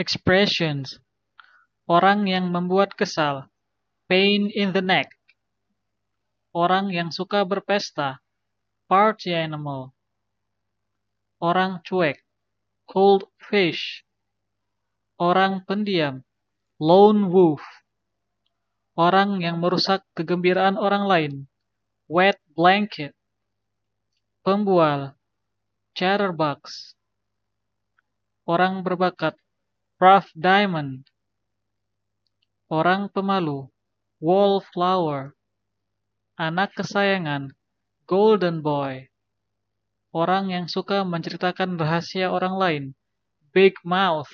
Expressions. Orang yang membuat kesal. Pain in the neck. Orang yang suka berpesta. Party animal. Orang cuek. Cold fish. Orang pendiam. Lone wolf. Orang yang merusak kegembiraan orang lain. Wet blanket. Pembual. Chatterbox. Orang berbakat Rough diamond Orang pemalu. Wallflower Anak kesayangan. Golden boy Orang yang suka menceritakan rahasia orang lain. Big mouth